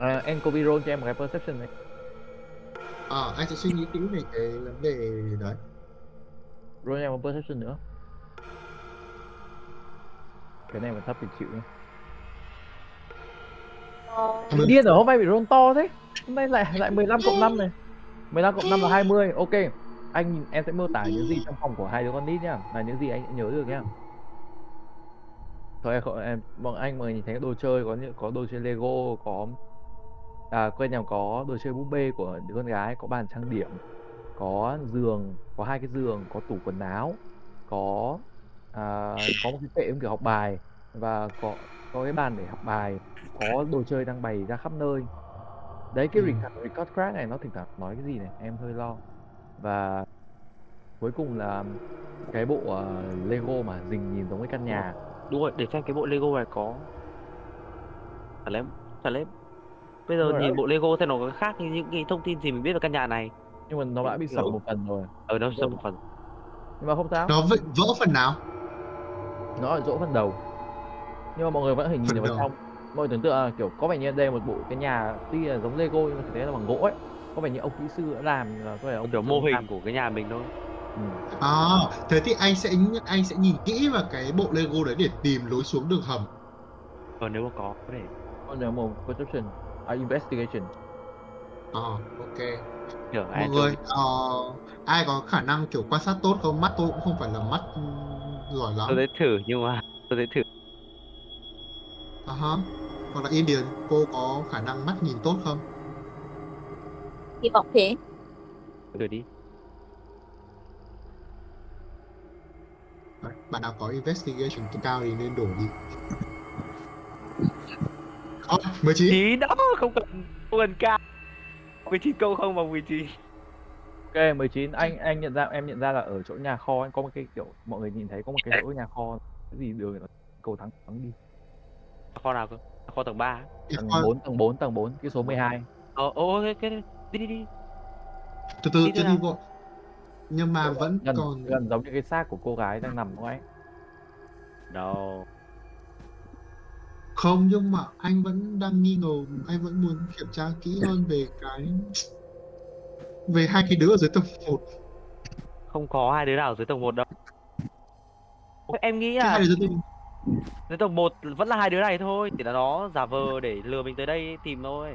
uh, em copy roll cho em một cái perception này. Ờ, anh sẽ suy nghĩ kỹ về cái vấn đề đấy. roll cho em một perception nữa. Cái này mà thấp thì chịu nhá. Ờ, Mười- điên rồi hôm nay bị roll to thế. Hôm nay lại lại 15 cộng 5 này. 15 cộng 5 là 20 ok. Anh nhìn- em sẽ mô tả những gì trong phòng của hai đứa con nít nhá. Là những gì anh sẽ nhớ được nhá. Thôi em, bọn anh mọi người nhìn thấy đồ chơi có những có đồ chơi Lego có à quên nhầm có đồ chơi búp bê của đứa con gái có bàn trang điểm có giường có hai cái giường có tủ quần áo có à, có một cái kệ kiểu học bài và có có cái bàn để học bài có đồ chơi đang bày ra khắp nơi. Đấy cái record, record crack này nó thỉnh thoảng nói cái gì này em hơi lo. Và cuối cùng là cái bộ ờ, Lego mà dình nhìn giống cái căn nhà. Đúng rồi, để xem cái bộ Lego này có Chả lẽ Chả lẽ Bây giờ nhìn bộ Lego xem nó có khác như những cái thông tin gì mình biết về căn nhà này. Nhưng mà nó đã bị sập một phần rồi. Ở đâu xem một phần. Nhưng mà không sao. Nó vỡ, vỡ phần nào? nó ở chỗ phần đầu. Nhưng mà mọi người vẫn có thể nhìn vào đầu. trong. Mọi người tưởng tượng là kiểu có vẻ như đây là một bộ cái nhà tuy là giống Lego nhưng mà thực tế là bằng gỗ ấy. Có vẻ như ông kỹ sư đã làm là có vẻ ông Kiểu mô hình làm. của cái nhà mình thôi. Ừ. À, thế thì anh sẽ anh sẽ nhìn kỹ vào cái bộ Lego đấy để tìm lối xuống đường hầm. Còn Ờ, nếu mà có có thể. Còn nếu một perception à, investigation À, ok. Kiểu Mọi người, ờ, ai có khả năng kiểu quan sát tốt không? Mắt tôi cũng không phải là mắt ừm, giỏi lắm. Tôi sẽ thử nhưng mà Tôi sẽ thử À ha. Hoặc là Indian, cô có khả năng mắt nhìn tốt không? hy vọng thế. Thử đi Bạn nào có investigation cao thì nên đổ đi. Ờ, 19. Tí đó không cần Không cần cao 19 câu không bằng 19 ok 19 anh anh nhận ra em nhận ra là ở chỗ nhà kho anh có một cái kiểu mọi người nhìn thấy có một cái chỗ nhà kho. Cái gì đường nó cầu thắng thắng đi. Kho nào cơ? Kho tầng 3 tầng 4 tầng 4 tầng 4 cái số 12 Ờ ô cái cái Đi đi đi. Từ từ, Đi chưa đi vội. Nhưng mà vẫn gần còn gần giống như cái xác của cô gái đang nằm ngoài ấy. Đâu không nhưng mà anh vẫn đang nghi ngờ, anh vẫn muốn kiểm tra kỹ hơn về cái về hai cái đứa ở dưới tầng 1. Không có hai đứa nào dưới tầng 1 đâu Em nghĩ Cái là hai đứa dưới tầng dưới tầng 1 vẫn là hai đứa này thôi Chỉ là nó giả vờ để lừa mình tới đây tìm thôi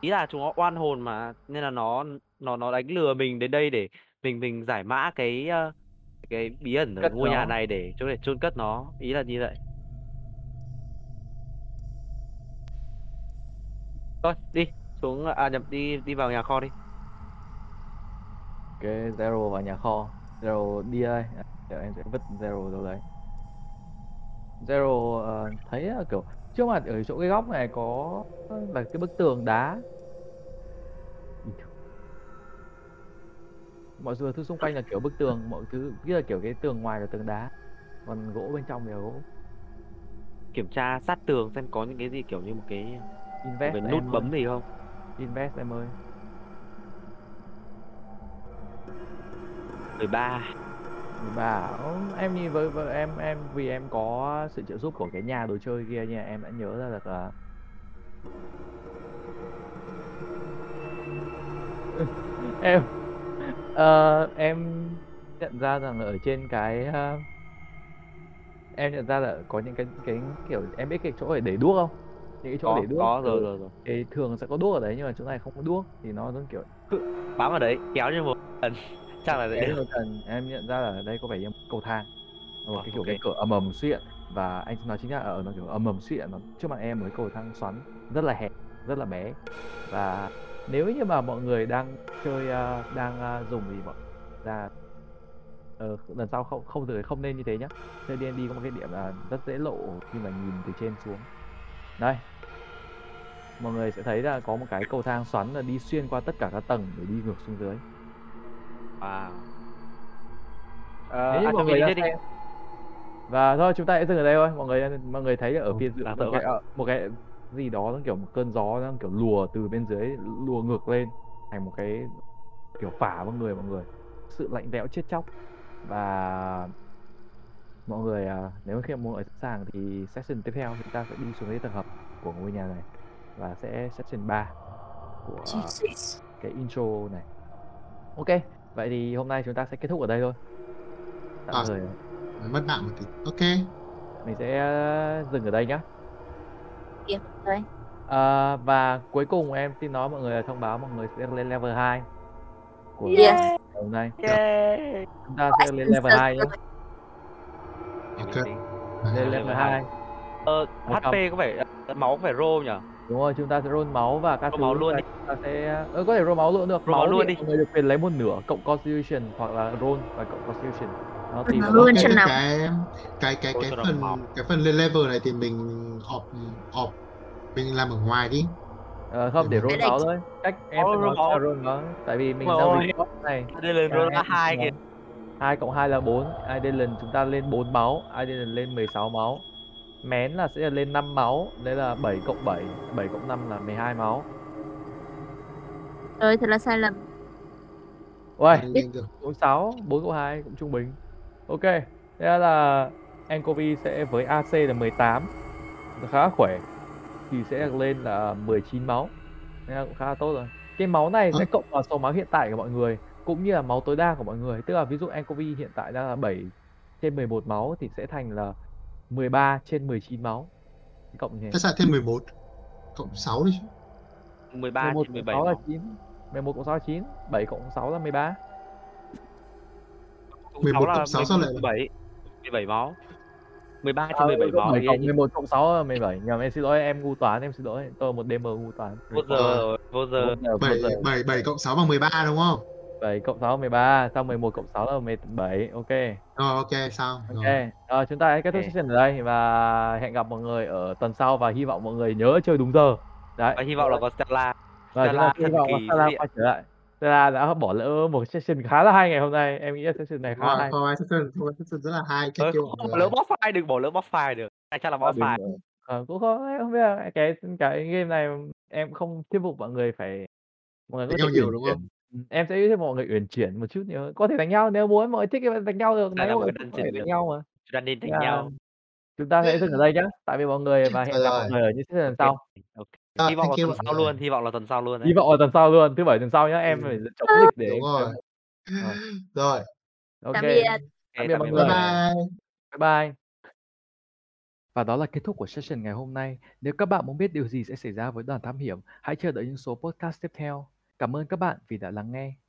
Ý là chúng nó oan hồn mà Nên là nó nó nó đánh lừa mình đến đây để Mình mình giải mã cái ờ, Cái bí ẩn ở Cất ngôi nhà nó. này để chỗ để chôn cất nó Ý là như vậy Thôi đi xuống à nhập đi đi vào nhà kho đi. Cái zero vào nhà kho. Zero đi đây. Để em sẽ vứt zero đâu đấy. Zero ờ, thấy là kiểu trước mặt ở chỗ cái góc này có là cái bức tường đá. Mọi thứ thứ xung quanh là kiểu bức tường mọi thứ kia là kiểu cái tường ngoài là tường đá. Còn gỗ bên trong thì là gỗ. Kiểm tra sát tường xem có những cái gì kiểu như một cái, invest em nút bấm gì không? Invest em ơi. 13 bảo em nhìn với, với em em vì em có sự trợ giúp của cái nhà đồ chơi kia nha em đã nhớ ra được là em ờ, em nhận ra rằng ở trên cái ờ, em nhận ra là có những cái cái kiểu em biết cái chỗ để đuốc không những cái chỗ có để đuốc có rồi ừ, rồi rồi. Thì thường sẽ có đuốc ở đấy nhưng mà chỗ này không có đuốc thì nó giống kiểu bám vào đấy kéo như một lần. Chắc là vậy điều cần em nhận ra là ở đây có vẻ như một cầu thang. Một Ờ, cái kiểu ok. cái cửa ầm ầm xuyện và anh nói chính là ở nó kiểu ầm ầm suy nó trước mặt em một cái cầu thang xoắn rất là hẹp rất là bé. Và nếu như mà mọi người đang chơi uh, đang uh, dùng thì mọi ra ờ, lần sau không không được không nên như thế nhá. Chơi D&D có một cái điểm là rất dễ lộ khi mà nhìn từ trên xuống. Đây mọi người sẽ thấy là có một cái cầu thang xoắn là đi xuyên qua tất cả các tầng để đi ngược xuống dưới. Wow. Nếu Ờ, như à, mọi cho người mình đã xem. Và thôi chúng ta sẽ dừng ở đây thôi. Mọi người mọi người thấy ở Ừ, phía dưới một cái ờ, một cái gì đó nó kiểu một cơn gió nó kiểu lùa từ bên dưới lùa ngược lên thành một cái kiểu phả vào người mọi người. Sự lạnh lẽo chết chóc. Và mọi người à, nếu khi mọi người sẵn sàng thì session tiếp theo chúng ta sẽ đi xuống cái tầng hầm của ngôi nhà này và sẽ session 3 của Jesus. cái intro này ok vậy thì hôm nay chúng ta sẽ kết thúc ở đây thôi tạm À. thời mất mạng một tí ok mình sẽ ờ, dừng ở đây nhá Kìa, đấy. À, và cuối cùng em xin nói mọi người là thông báo mọi người sẽ lên level 2 của ngày hôm nay Yeah. chúng ta sẽ lên level 2 nhé ok lên level level hai. 2 Ờ, HP có phải máu có phải roll nhỉ? Đúng rồi chúng ta sẽ roll máu và các Roll máu luôn chúng ta sẽ ờ, có thể roll máu luôn được. Roll máu thì luôn đi. người được quyền lấy một nửa cộng constitution hoặc là roll và cộng constitution. Nó tùy vào cái cái cái cái cho nó phần máu. cái phần lên level này thì mình họp họp mình làm ở ngoài đi. Ờ, không để Cái roll máu thôi. Cách em sẽ nói roll máu. máu. Tại vì mình rồi. record này. Đây là roll là hai kìa. 2 cộng 2 là 4 Idlen chúng ta lên 4 máu. Idlen lên 16 máu Mén là sẽ là lên 5 máu Đấy là 7 cộng 7 7 cộng 5 là 12 máu Ơi, thật là sai lầm. Uầy, Lên- lên được. cũng 6 4 cộng 2 cũng trung bình Ok Thế là Anchovy sẽ với AC là 18 Là khá khỏe Thì sẽ lên là 19 máu Thế là cũng khá là tốt rồi Cái máu này sẽ Ờ. cộng vào số máu hiện tại của mọi người Cũng như là máu tối đa của mọi người Tức là ví dụ Anchovy hiện tại đang là 7 trên 11 máu Thì sẽ thành là 13 trên 19 máu. Cộng như thế Thế sao thêm 11 cộng 6 đi chứ. 13 11 trên cộng 17 6 là máu. 9 11 cộng 6 là 9 7 cộng 6 là 13 Cộng 11 sáu là cộng sáu sao lại là- 17 17 máu. 13 À, trên 17 máu 7 thì cộng 11 cộng 6 là 17 Nhầm em xin lỗi em ngu toán em xin lỗi. Tôi là một DM ngu toán. Vô giờ rồi, vô giờ. Vô giờ, vô 7 giờ. 7 7 cộng 6 bằng 13 đúng không 7 cộng 6 là 13 Xong 11 cộng 6 là 17 Ok rồi ok xong Ok rồi Ờ, Chúng ta hãy kết thúc Ok. session ở đây Và hẹn gặp mọi người ở tuần sau Và hy vọng mọi người nhớ chơi đúng giờ Đấy Và hy vọng là có Stella. Và Stella hy vọng Stella quay trở lại Stella đã bỏ lỡ một session khá là hay ngày hôm nay Em nghĩ là session này khá rồi hay ai session session rất là hay Ờ, không mọi bỏ lỡ boss fight đừng bỏ lỡ boss fight được. Này chắc là boss fight. rồi. Ờ, cũng không em không biết là cái cái game này em không thuyết phục mọi người phải mọi người có nhiều đúng không? Ừ, em sẽ thuyết mọi người uyển chuyển một chút nhiều có thể đánh nhau nếu muốn mọi người thích thì đánh nhau được đánh là mọi một người cái có thể đánh được. nhau mà Chúng ta nên đánh Dạ. nhau. chúng ta sẽ dừng ở đây nhá tạm biệt mọi người và hẹn gặp rồi. mọi người ở những session sau Ok. Rồi, Hy vọng là thank you tuần mọi sau người. luôn, hy vọng là tuần sau luôn hy đấy. vọng là tuần sau luôn thứ bảy tuần sau nhá em Ừ. phải chống dịch để đúng em rồi Rồi. rồi ok Tạm biệt. Ok, tạm biệt mọi bye người bye bye bye Và đó là kết thúc của session ngày hôm nay. Nếu các bạn muốn biết điều gì sẽ xảy ra với đoàn thám hiểm, hãy chờ đợi những số podcast tiếp theo. Cảm ơn các bạn vì đã lắng nghe.